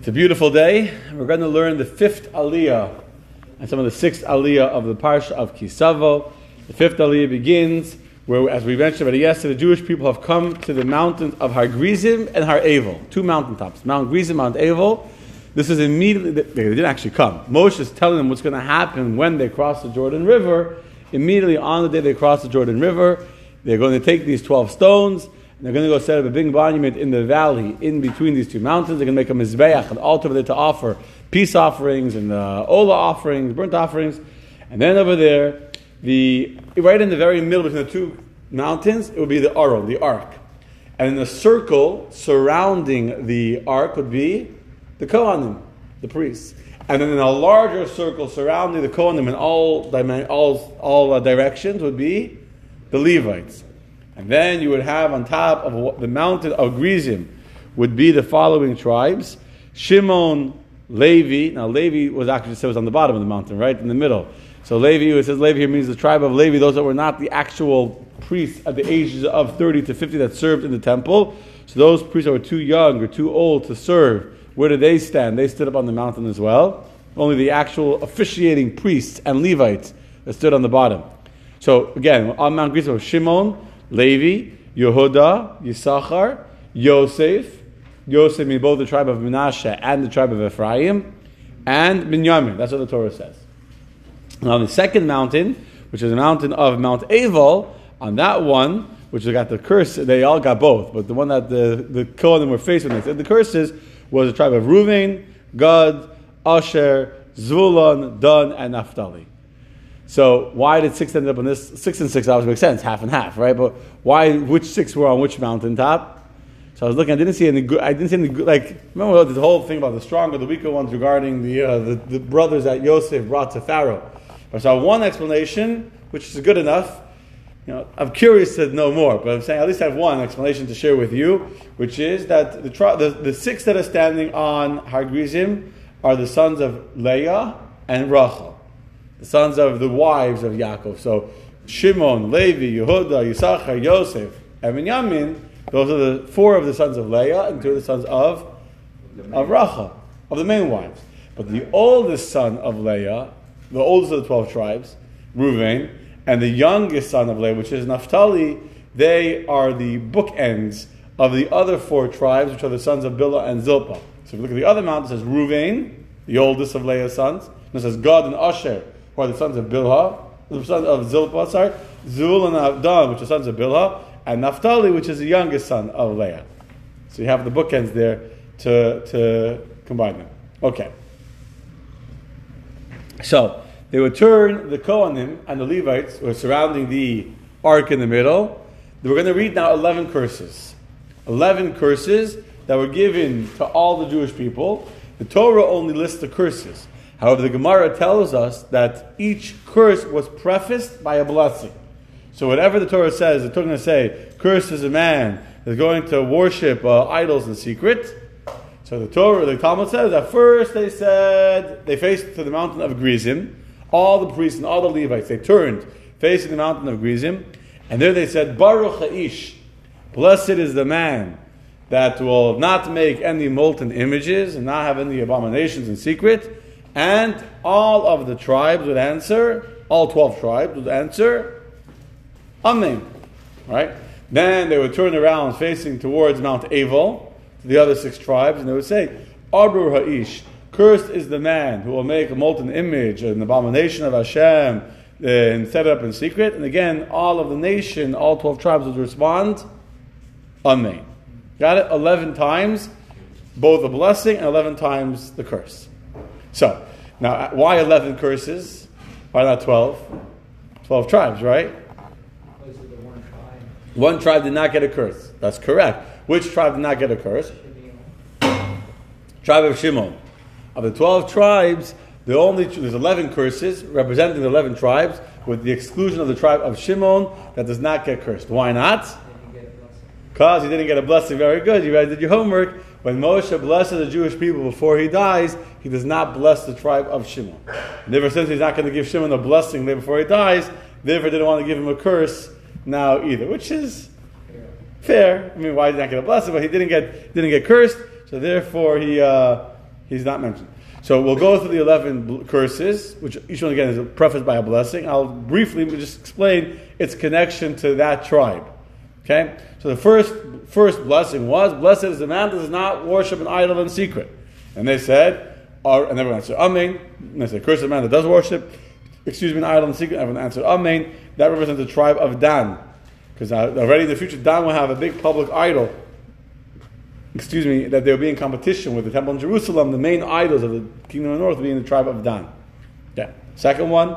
It's a beautiful day. We're going to learn the fifth aliyah and some of the sixth aliyah of the parsha of Kisavo. The fifth aliyah begins where, as we mentioned already yesterday, the Jewish people have come to the mountains of Har Grizim and Har Evel, two mountaintops, Mount Grizim, Mount Evel. This is immediately, they didn't actually come. Moshe is telling them what's going to happen when they cross the Jordan River. Immediately on the day they cross the Jordan River, they're going to take these 12 stones, they're going to go set up a big monument in the valley in between these two mountains. They're going to make a mizbeach, an altar over there to offer peace offerings and uh, ola offerings, burnt offerings. And then over there, the right in the very middle between the two mountains, it would be the Aron, the ark. And in the circle surrounding the ark would be the Kohanim, the priests. And then in a larger circle surrounding the Kohanim in all, all, all uh, directions would be the Levites. And then you would have on top of the mountain of Grizim would be the following tribes Shimon, Levi. Now, Levi was actually said was on the bottom of the mountain, right? In the middle. So, Levi, it says Levi here means the tribe of Levi, those that were not the actual priests at the ages of 30 to 50 that served in the temple. So, those priests that were too young or too old to serve where did they stand? They stood up on the mountain as well. Only the actual officiating priests and Levites that stood on the bottom. So again, on Mount Gerizim, Shimon, Levi, Yehuda, Yisachar, Yosef, Yosef means both the tribe of Menashe and the tribe of Ephraim, and Binyamin. That's what the Torah says. Now, the second mountain, which is the mountain of Mount Aval, on that one, which got the curse, they all got both, but the one that the, the Kohanim were faced with, the curses was the tribe of Reuven, Gad, Asher, Zvulun, Dan, and Naphtali. So why did six end up on this? Six and six obviously makes sense, half and half, right? But why? Which six were on which mountaintop? So I was looking. I didn't see any good. I didn't see any good. Like remember the whole thing about the stronger, the weaker ones regarding the uh, the, the, brothers that Yosef brought to Pharaoh. I saw one explanation, which is good enough. You know, I'm curious to know more, but I'm saying at least I have one explanation to share with you, which is that the, the, the six that are standing on Har Grizim are the sons of Leah and Rachel, the sons of the wives of Yaakov. So Shimon, Levi, Yehuda, Yisachar, Yosef, and Binyamin, those are the four of the sons of Leah and two of the sons of, of Rachel, of the main wives. But the oldest son of Leah, the oldest of the 12 tribes, Reuven, and the youngest son of Leah, which is Naphtali, they are the bookends of the other four tribes, which are the sons of Bilhah and Zilpah. So if you look at the other mountain, it says Ruvain, the oldest of Leah's sons. And it says Gad and Asher, are the sons of Bilhah, the sons of Zilpah, sorry. Zul and Avdan, which are sons of Bilhah, and Naphtali, which is the youngest son of Leah. So you have the bookends there to, to combine them. Okay. So, they would turn the Kohanim and the Levites who are surrounding the ark in the middle. We're going to read now 11 curses. 11 curses that were given to all the Jewish people. The Torah only lists the curses. However, the Gemara tells us that each curse was prefaced by a blessing. So whatever the Torah says, the Torah going to say, "Curse is a man that's going to worship uh, idols in secret." So the Torah, the Talmud says at first they said they faced to the mountain of Grizim, all the priests and all the Levites, they turned facing the mountain of Grizim, and there they said, Baruch Ha'ish, blessed is the man that will not make any molten images and not have any abominations in secret. And all of the tribes would answer, all 12 tribes would answer, Amen. Right? Then they would turn around facing towards Mount Aval, to the other six tribes, and they would say, Arur Ha'ish, Cursed is the man who will make a molten image, an abomination of Hashem, eh, and set it up in secret. And again, all of the nation, all 12 tribes would respond, Amen. Got it? 11 times, both the blessing and 11 times the curse. So, now, why 11 curses? Why not 12? 12 tribes, right? One tribe did not get a curse. That's correct. Which tribe did not get a curse? Tribe of Shimon. Of the 12 tribes, the only, there's 11 curses representing the 11 tribes, with the exclusion of the tribe of Shimon that does not get cursed. Why not? Because you didn't get a blessing. Very good. You guys did your homework. When Moshe blesses the Jewish people before he dies, he does not bless the tribe of Shimon. And ever since he's not going to give Shimon a blessing before he dies, therefore didn't want to give him a curse now either, which is fair. I mean, why did he not get a blessing? But he didn't get didn't get cursed, so therefore he uh, he's not mentioned. So we'll go through the 11 curses, which each one again is prefaced by a blessing. I'll briefly just explain its connection to that tribe. Okay? So the first, first blessing was, Blessed is the man that does not worship an idol in secret. And they said, or, and everyone answered, Amen. And they said, Curse the man that does worship, excuse me, an idol in secret. Everyone answered, Amen. That represents the tribe of Dan. Because already in the future, Dan will have a big public idol excuse me, that they'll be in competition with the temple in Jerusalem, the main idols of the kingdom of the north will be in the tribe of Dan. Okay. Second one,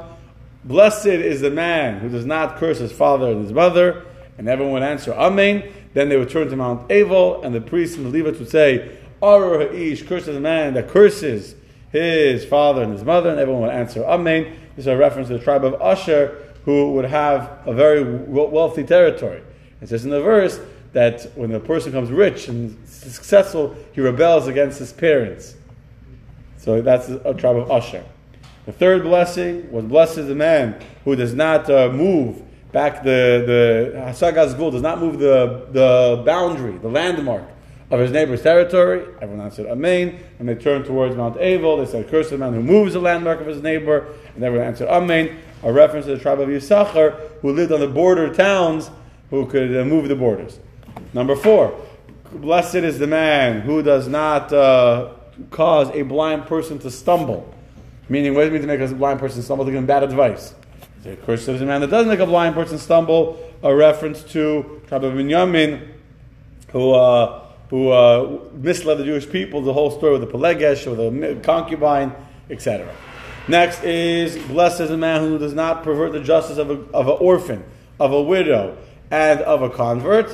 blessed is the man who does not curse his father and his mother, and everyone would answer, Amen. Then they would turn to Mount Aval, and the priests and the Levites would say, Arur Ha'ish, curses the man that curses his father and his mother, and everyone would answer, Amen. This is a reference to the tribe of Asher, who would have a very wealthy territory. It says in the verse that when a person becomes rich and successful, he rebels against his parents. So that's a tribe of Asher. The third blessing was blessed is the man who does not uh, move back the the Hasagas Gvul does not move the the boundary, the landmark of his neighbor's territory. Everyone answered Amen, and they turned towards Mount Aval. They said, "Curse the man who moves the landmark of his neighbor," and everyone answered Amen. A reference to the tribe of Yisachar, who lived on the border towns, who could uh, move the borders. Number four, blessed is the man who does not uh, cause a blind person to stumble. Meaning, what does it mean to make a blind person stumble? To give him bad advice. The curse is the man that does make a blind person stumble. A reference to tribe of Binyamin, who uh, who uh, misled the Jewish people. The whole story with the Pilegesh, or the concubine, etc. Next is blessed is a man who does not pervert the justice of, a, of an orphan, of a widow, and of a convert.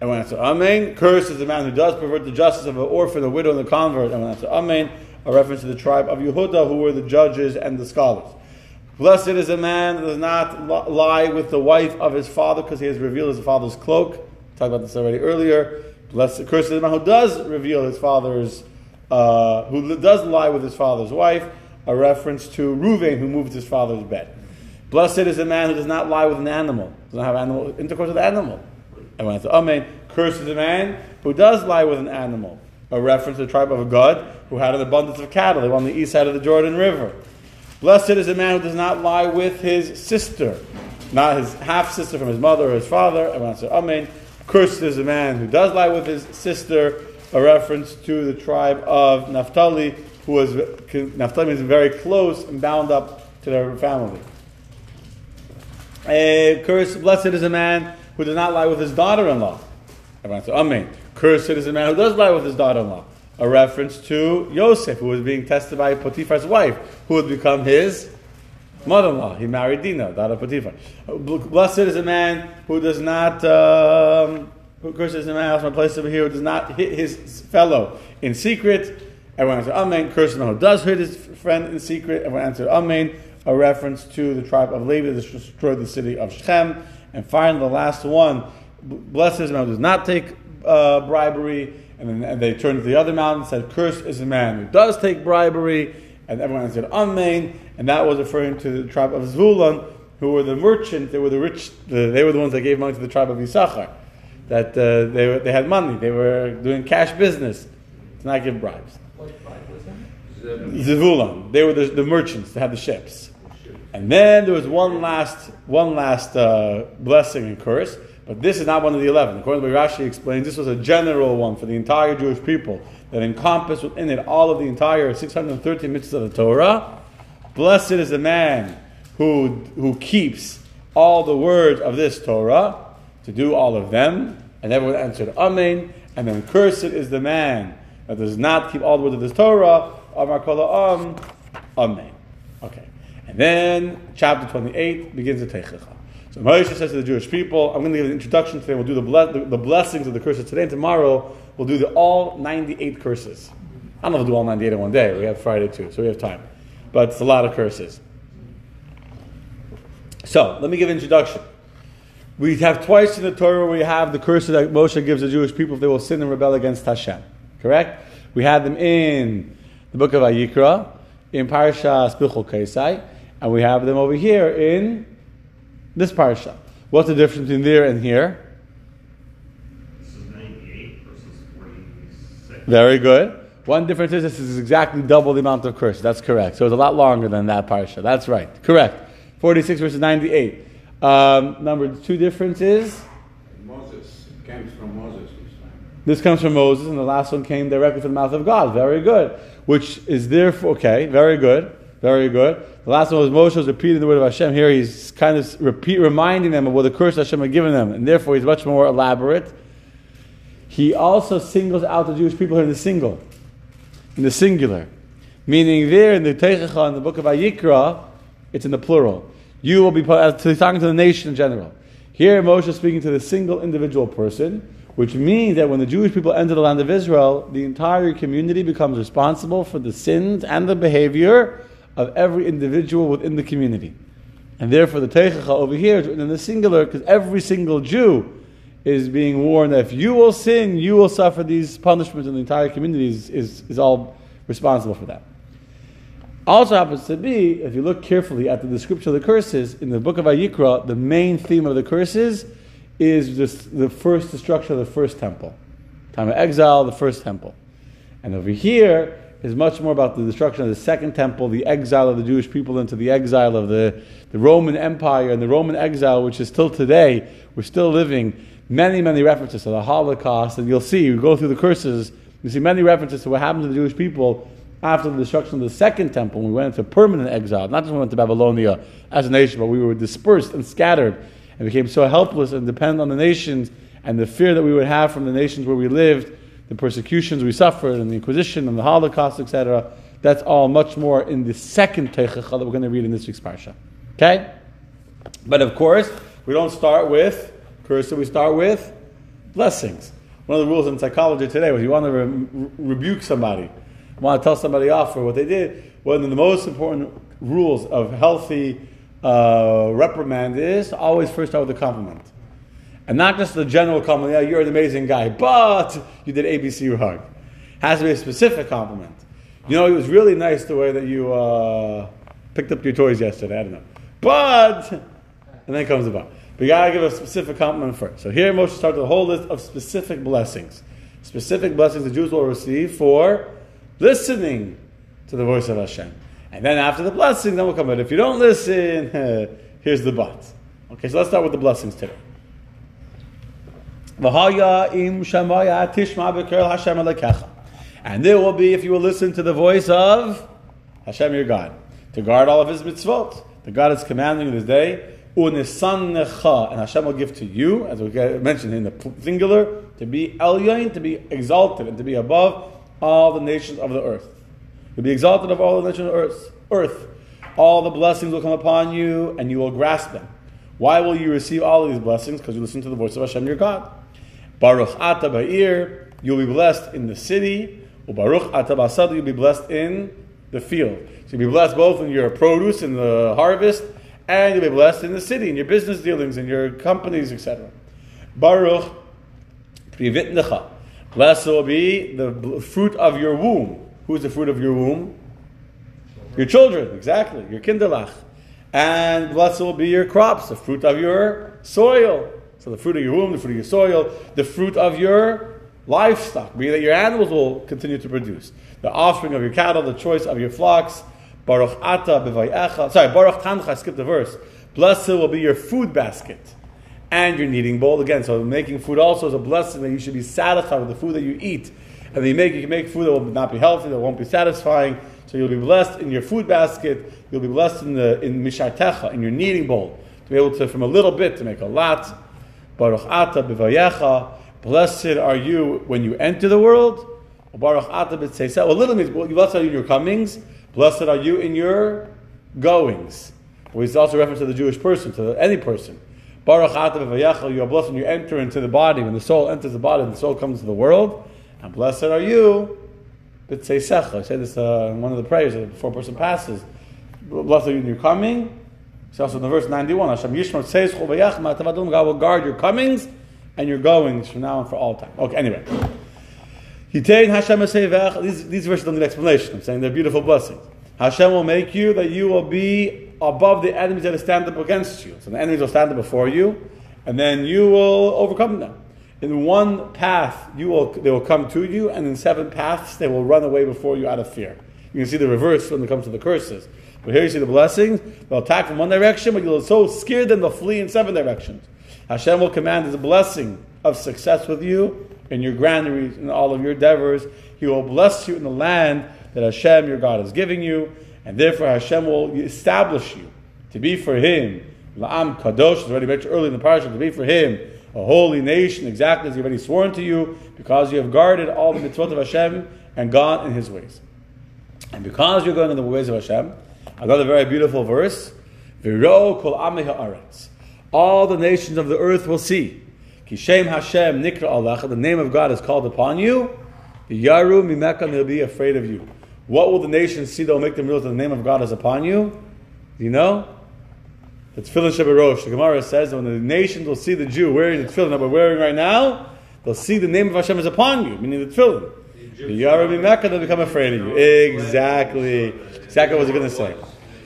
Everyone answer Amen. Cursed is the man who does pervert the justice of an orphan, a widow, and a convert. Everyone answer Amen. A reference to the tribe of Yehuda, who were the judges and the scholars. Blessed is a man that does not lie with the wife of his father because he has revealed his father's cloak. Talked about this already earlier. Blessed, cursed is the man who does reveal his father's, uh, who does lie with his father's wife. A reference to Ruvain, who moved his father's bed. Blessed is a man who does not lie with an animal, does not have animal intercourse with an animal. And when I say Amen, curses a man who does lie with an animal. A reference to the tribe of Gad who had an abundance of cattle. They were on the east side of the Jordan River. Blessed is a man who does not lie with his sister, not his half sister from his mother or his father. When I Amen, cursed is a man who does lie with his sister. A reference to the tribe of Naphtali, who was Naphtali is very close and bound up to their family. A curse, blessed is a man who does not lie with his daughter-in-law. Everyone says, Amen. Cursed is a man who does lie with his daughter-in-law. A reference to Yosef, who was being tested by Potiphar's wife, who would become his mother-in-law. He married Dinah, daughter of Potiphar. Blessed is a man who does not, um, who curses a man, else my place over here, who does not hit his fellow in secret. Everyone answered Amen. A man who does hit his friend in secret. Everyone answered Amen. A reference to the tribe of Levi that destroyed the city of Shechem. And finally, the last one, blessed is the man who does not take uh, bribery. And then and they turned to the other mountain and said, Cursed is the man who does take bribery. And everyone said, Amen. And that was referring to the tribe of Zvulun, who were the merchants, they were the rich, they were the ones that gave money to the tribe of Yisachar. That uh, they, were, they had money, they were doing cash business to not give bribes. Zvulun. They were the, the merchants, they had the ships. And then there was one last, one last uh, blessing and curse, but this is not one of the eleven. According to what Rashi explains, this was a general one for the entire Jewish people that encompassed within it all of the entire 613 mitzvahs of the Torah. Blessed is the man who, who keeps all the words of this Torah, to do all of them. And everyone answered Amen. And then cursed is the man that does not keep all the words of this Torah. Amar called Amen. Okay. And then chapter 28 begins the Teichecha. So Moshe says to the Jewish people, I'm going to give an introduction today. We'll do the, ble- the, blessings of the curses today. And tomorrow, we'll do the all 98 curses. I don't know if we'll do all 98 in one day. We have Friday too, so we have time. But it's a lot of curses. So, let me give an introduction. We have twice in the Torah we have the curses that Moshe gives the Jewish people if they will sin and rebel against Hashem. Correct? We had them in the book of Vayikra, in Parashas Bechukosai, and we have them over here in this parsha. What's the difference between there and here? This is 98 versus 46. Very good. One difference is this is exactly double the amount of curses. That's correct. So it's a lot longer than that parsha. That's right. Correct. 46 verses 98. Um, number two difference is? Moses. It comes from Moses this time. This comes from Moses, and the last one came directly from the mouth of God. Very good. Which is therefore, okay, very good. Very good. The last one was Moshe was repeating the word of Hashem. Here he's kind of repeat, reminding them of what the curse Hashem had given them, and therefore he's much more elaborate. He also singles out the Jewish people here in the single, in the singular. Meaning there in the Teichacha, in the book of Vayikra, it's in the plural. You will be talking to the nation in general. Here Moshe is speaking to the single individual person, which means that when the Jewish people enter the land of Israel, the entire community becomes responsible for the sins and the behavior of every individual within the community. And therefore, the Teichacha over here is written in the singular because every single Jew is being warned that if you will sin, you will suffer these punishments, and the entire community is, is, is all responsible for that. Also happens to be, if you look carefully at the description of the curses in the book of Vayikra, the main theme of the curses is just the first destruction of the first temple. Time of exile, the first temple. And over here, is much more about the destruction of the second temple, the exile of the Jewish people into the exile of the, the Roman Empire and the Roman exile, which is still today, we're still living. Many, many references to the Holocaust, and you'll see, you go through the curses, you see many references to what happened to the Jewish people after the destruction of the second temple, we went into permanent exile. Not just we went to Babylonia as a nation, but we were dispersed and scattered and became so helpless and dependent on the nations and the fear that we would have from the nations where we lived the persecutions we suffered and the Inquisition and the Holocaust, etc. That's all much more in the second Teichacha that we're going to read in this week's Parsha. Okay? But of course, we don't start with curse, we start with blessings. One of the rules in psychology today was you want to re- rebuke somebody, want to tell somebody off for what they did. One of the most important rules of healthy uh, reprimand is always first start with a compliment. And not just the general compliment, yeah, you're an amazing guy, but you did ABC wrong. Has to be a specific compliment. You know, it was really nice the way that you uh, picked up your toys yesterday. I don't know. But, and then comes the but. You gotta give a specific compliment first. So here Moshe starts a whole list of specific blessings. Specific blessings the Jews will receive for listening to the voice of Hashem. And then after the blessing, then we'll come. But if you don't listen, here's the but. Okay, so let's start with the blessings today. And there will be, if you will listen to the voice of Hashem your God, to guard all of his mitzvot. The God is commanding in this day, and Hashem will give to you, as we mentioned in the singular, to be elyon, to be exalted, and to be above all the nations of the earth. You'll be exalted of all the nations of the earth. earth. All the blessings will come upon you, and you will grasp them. Why will you receive all of these blessings? Because you listen to the voice of Hashem your God. Baruch ata ba'ir, you'll be blessed in the city. Baruch ata b'asad, you'll be blessed in the field. So you'll be blessed both in your produce and the harvest, and you'll be blessed in the city, in your business dealings, in your companies, etc. Baruch privitnecha. Blessed will be the fruit of your womb. Who's the fruit of your womb? Your children, exactly. Your kinderlach. And blessed will be your crops, the fruit of your soil. So the fruit of your womb, the fruit of your soil, the fruit of your livestock, meaning that your animals will continue to produce. The offspring of your cattle, the choice of your flocks. Baruch ata b'vayecha. Sorry, Baruch tancha, I skipped the verse. Blessed will be your food basket and your kneading bowl. Again, so making food also is a blessing that you should be satisfied with the food that you eat. And you make, you can make food that will not be healthy, that won't be satisfying. So you'll be blessed in your food basket. You'll be blessed in the in mishartecha, in your kneading bowl, to be able to, from a little bit, to make a lot. Baruch ata b'vayecha. Blessed are you when you enter the world. Baruch ata. Well, little means blessed are you in your comings. Blessed are you in your goings. Well, it's also a reference to the Jewish person, to any person. Baruch ata b'vayecha. You are blessed when you enter into the body. When the soul enters the body, the soul comes to the world. And blessed are you. B'tzeisecha. I say this uh, in one of the prayers that before a person passes. Blessed are you in your coming. It's also in the verse 91. Hashem Yishmar says, God will guard your comings and your goings from now and for all time. Okay, anyway. These, these verses don't need explanation. I'm saying they're beautiful blessings. Hashem will make you that you will be above the enemies that stand up against you. So the enemies will stand up before you, and then you will overcome them. In one path, you will, they will come to you, and in seven paths, they will run away before you out of fear. You can see the reverse when it comes to the curses. But here you see the blessings. They'll attack from one direction, but you'll so scared them, they'll flee in seven directions. Hashem will command His blessing of success with you in your granaries and all of your endeavors. He will bless you in the land that Hashem, your God, is giving you, and therefore Hashem will establish you to be for Him. La'am Kadosh, as already mentioned early in the parasha, to be for Him a holy nation, exactly as He already sworn to you, because you have guarded all the mitzvot of Hashem and gone in His ways. And because you're going in the ways of Hashem, another very beautiful verse, Viro kol haaretz. All the nations of the earth will see. Kishem Hashem nikra Allah, the name of God is called upon you. Yaru mimeka, and they'll be afraid of you. What will the nations see that will make them realize that the name of God is upon you? Do you know? The tefillin shabarosh. The Gemara says that when the nations will see the Jew wearing the tefillin that we're wearing right now, they'll see the name of Hashem is upon you, meaning the tefillin. The Yaru mimeka, they'll become afraid of you. Exactly. Exactly what I was going to say.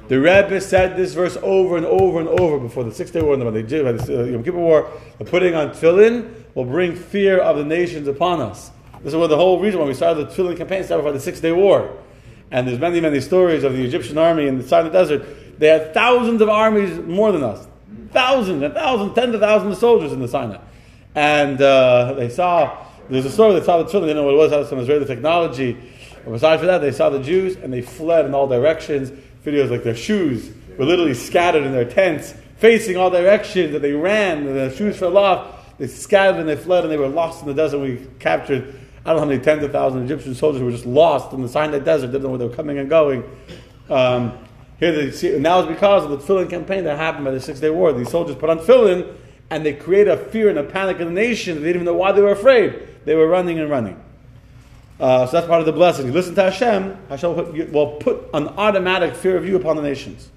The Rebbe said this verse over and over and over before the Six Day War and the Yom Kippur War. The putting on tefillin will bring fear of the nations upon us. This is what the whole reason why we started the tefillin campaign started by the Six Day War. And there's many, many stories of the Egyptian army in the desert. They had thousands of armies more than us. Thousands and thousands, tens of thousands of soldiers in the Sinai. And uh, they saw, there's a story, they saw the tefillin, they didn't know what it was, had some Israeli technology. But aside from that, they saw the Jews and they fled in all directions videos like their shoes were literally scattered in their tents, facing all directions, and they ran, and their shoes fell off. They scattered and they fled, and they were lost in the desert. We captured, I don't know how many tens of thousands Egyptian soldiers were just lost in the Sinai desert, didn't know where they were coming and going. Um, here they see, and now it's because of the tefillin campaign that happened by the Six Day War. These soldiers put on tefillin, and they create a fear and a panic in the nation. They didn't even know why they were afraid. They were running and running. Uh, so that's part of the blessing. You listen to Hashem, Hashem will put, an automatic fear of you upon the nations.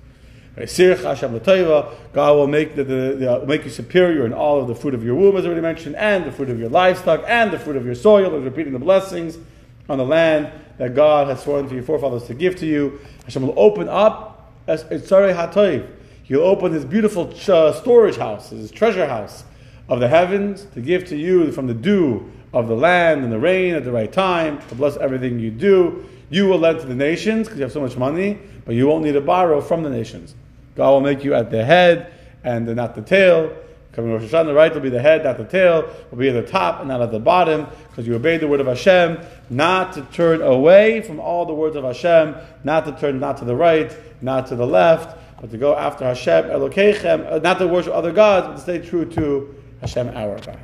God will make, the, the, the, make you superior in all of the fruit of your womb, as already mentioned, and the fruit of your livestock, and the fruit of your soil, and repeating the blessings on the land that God has sworn to your forefathers to give to you. Hashem will open up. He'll open his beautiful uh, storage house, his treasure house of the heavens to give to you from the dew of the land and the rain at the right time, to bless everything you do. You will lend to the nations because you have so much money, but you won't need to borrow from the nations. God will make you at the head and not the tail. Coming Rosh Hashanah, the right will be the head, not the tail. Will be at the top and not at the bottom, because you obeyed the word of Hashem, not to turn away from all the words of Hashem, not to turn not to the right, not to the left, but to go after Hashem, Elokeichem, uh, not to worship other gods, but to stay true to Hashem, our God.